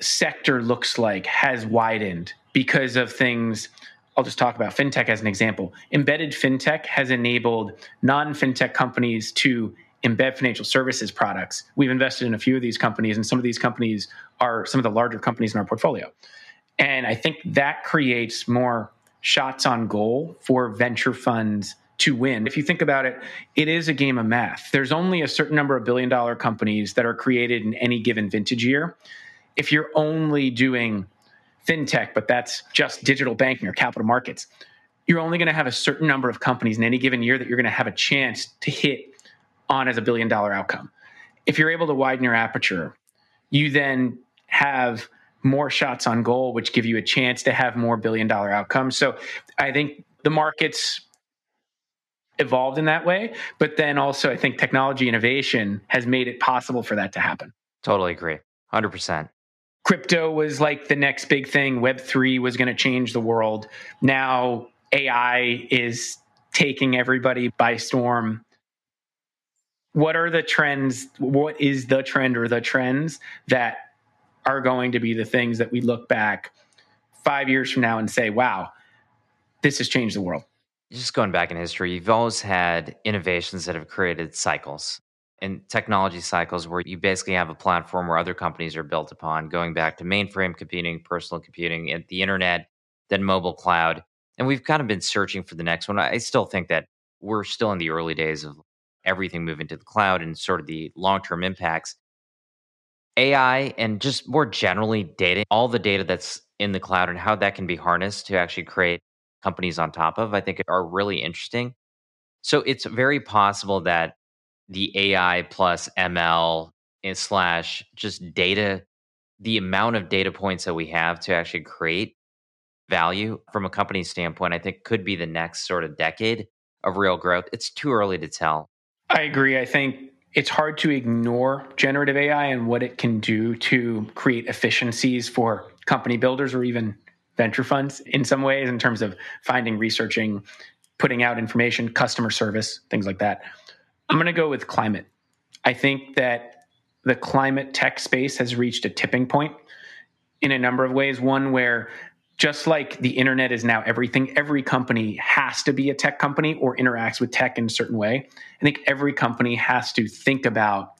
Speaker 2: sector looks like has widened because of things. I'll just talk about fintech as an example. Embedded fintech has enabled non fintech companies to embed financial services products. We've invested in a few of these companies, and some of these companies are some of the larger companies in our portfolio. And I think that creates more shots on goal for venture funds to win. If you think about it, it is a game of math. There's only a certain number of billion dollar companies that are created in any given vintage year. If you're only doing fintech, but that's just digital banking or capital markets, you're only going to have a certain number of companies in any given year that you're going to have a chance to hit on as a billion dollar outcome. If you're able to widen your aperture, you then have more shots on goal, which give you a chance to have more billion dollar outcomes. So I think the markets evolved in that way. But then also, I think technology innovation has made it possible for that to happen.
Speaker 3: Totally agree. 100%.
Speaker 2: Crypto was like the next big thing. Web3 was going to change the world. Now AI is taking everybody by storm. What are the trends? What is the trend or the trends that are going to be the things that we look back five years from now and say, wow, this has changed the world?
Speaker 3: Just going back in history, you've always had innovations that have created cycles and technology cycles where you basically have a platform where other companies are built upon, going back to mainframe computing, personal computing, and the internet, then mobile cloud. And we've kind of been searching for the next one. I still think that we're still in the early days of everything moving to the cloud and sort of the long term impacts. AI and just more generally data, all the data that's in the cloud and how that can be harnessed to actually create companies on top of, I think are really interesting. So it's very possible that the AI plus ML and slash just data, the amount of data points that we have to actually create value from a company standpoint, I think could be the next sort of decade of real growth. It's too early to tell.
Speaker 2: I agree. I think it's hard to ignore generative AI and what it can do to create efficiencies for company builders or even venture funds in some ways in terms of finding, researching, putting out information, customer service, things like that. I'm going to go with climate. I think that the climate tech space has reached a tipping point in a number of ways. One where just like the internet is now everything, every company has to be a tech company or interacts with tech in a certain way. I think every company has to think about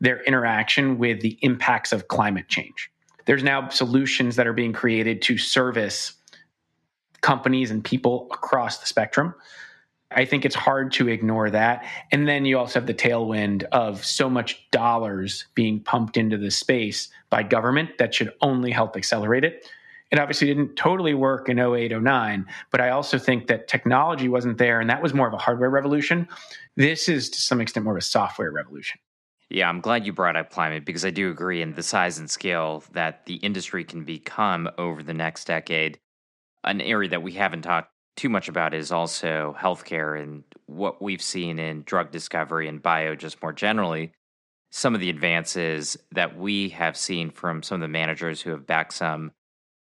Speaker 2: their interaction with the impacts of climate change there's now solutions that are being created to service companies and people across the spectrum. I think it's hard to ignore that. And then you also have the tailwind of so much dollars being pumped into the space by government that should only help accelerate it. It obviously didn't totally work in 08, 09, but I also think that technology wasn't there and that was more of a hardware revolution. This is to some extent more of a software revolution.
Speaker 3: Yeah, I'm glad you brought up climate because I do agree in the size and scale that the industry can become over the next decade. An area that we haven't talked too much about is also healthcare and what we've seen in drug discovery and bio, just more generally. Some of the advances that we have seen from some of the managers who have backed some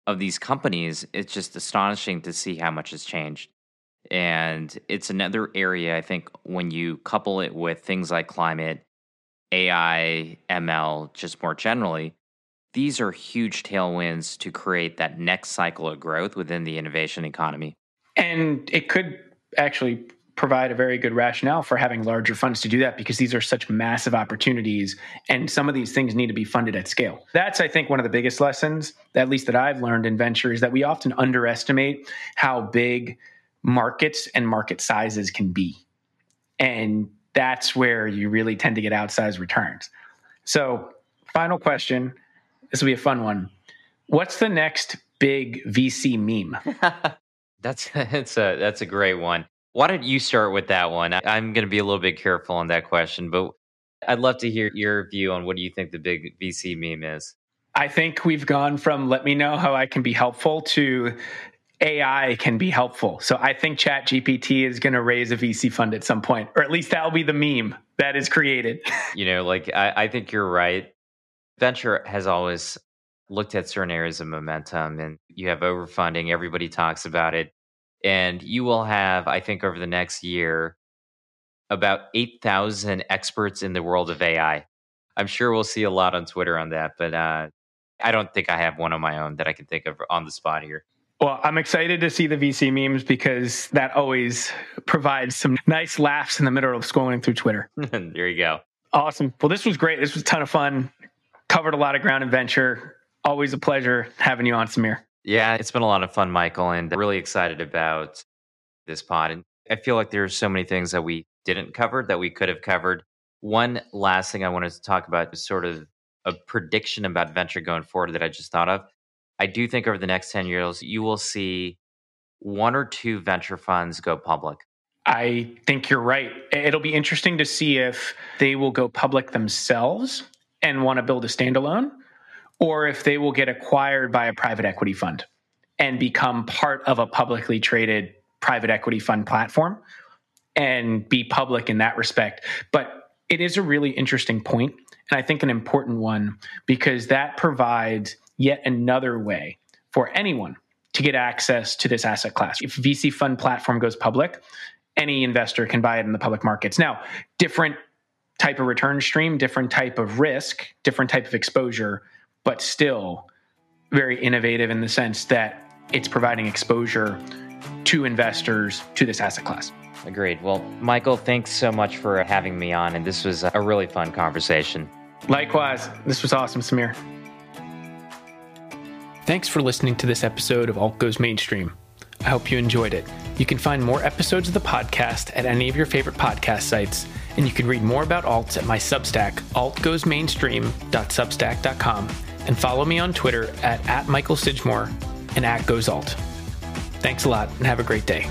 Speaker 3: of these companies, it's just astonishing to see how much has changed. And it's another area, I think, when you couple it with things like climate AI, ML, just more generally, these are huge tailwinds to create that next cycle of growth within the innovation economy.
Speaker 2: And it could actually provide a very good rationale for having larger funds to do that because these are such massive opportunities and some of these things need to be funded at scale. That's I think one of the biggest lessons at least that I've learned in venture is that we often underestimate how big markets and market sizes can be. And that's where you really tend to get outsized returns. So, final question. This will be a fun one. What's the next big VC meme?
Speaker 3: that's that's a that's a great one. Why don't you start with that one? I'm going to be a little bit careful on that question, but I'd love to hear your view on what do you think the big VC meme is.
Speaker 2: I think we've gone from let me know how I can be helpful to AI can be helpful. So I think Chat GPT is going to raise a VC fund at some point, or at least that'll be the meme that is created.
Speaker 3: you know, like I, I think you're right. Venture has always looked at certain areas of momentum and you have overfunding, everybody talks about it. And you will have, I think, over the next year, about 8,000 experts in the world of AI. I'm sure we'll see a lot on Twitter on that, but uh, I don't think I have one on my own that I can think of on the spot here.
Speaker 2: Well, I'm excited to see the VC memes because that always provides some nice laughs in the middle of scrolling through Twitter.
Speaker 3: there you go.
Speaker 2: Awesome. Well, this was great. This was a ton of fun. Covered a lot of ground in venture. Always a pleasure having you on, Samir.
Speaker 3: Yeah, it's been a lot of fun, Michael, and really excited about this pod. And I feel like there are so many things that we didn't cover that we could have covered. One last thing I wanted to talk about is sort of a prediction about venture going forward that I just thought of. I do think over the next 10 years, you will see one or two venture funds go public.
Speaker 2: I think you're right. It'll be interesting to see if they will go public themselves and want to build a standalone, or if they will get acquired by a private equity fund and become part of a publicly traded private equity fund platform and be public in that respect. But it is a really interesting point, and I think an important one because that provides yet another way for anyone to get access to this asset class. If VC fund platform goes public, any investor can buy it in the public markets. Now, different type of return stream, different type of risk, different type of exposure, but still very innovative in the sense that it's providing exposure to investors to this asset class.
Speaker 3: Agreed. Well, Michael, thanks so much for having me on. And this was a really fun conversation.
Speaker 2: Likewise. This was awesome, Samir. Thanks for listening to this episode of Alt Goes Mainstream. I hope you enjoyed it. You can find more episodes of the podcast at any of your favorite podcast sites, and you can read more about alts at my Substack, altgoesmainstream.substack.com, and follow me on Twitter at, at Michael Sidgmore and at GoesAlt. Thanks a lot and have a great day.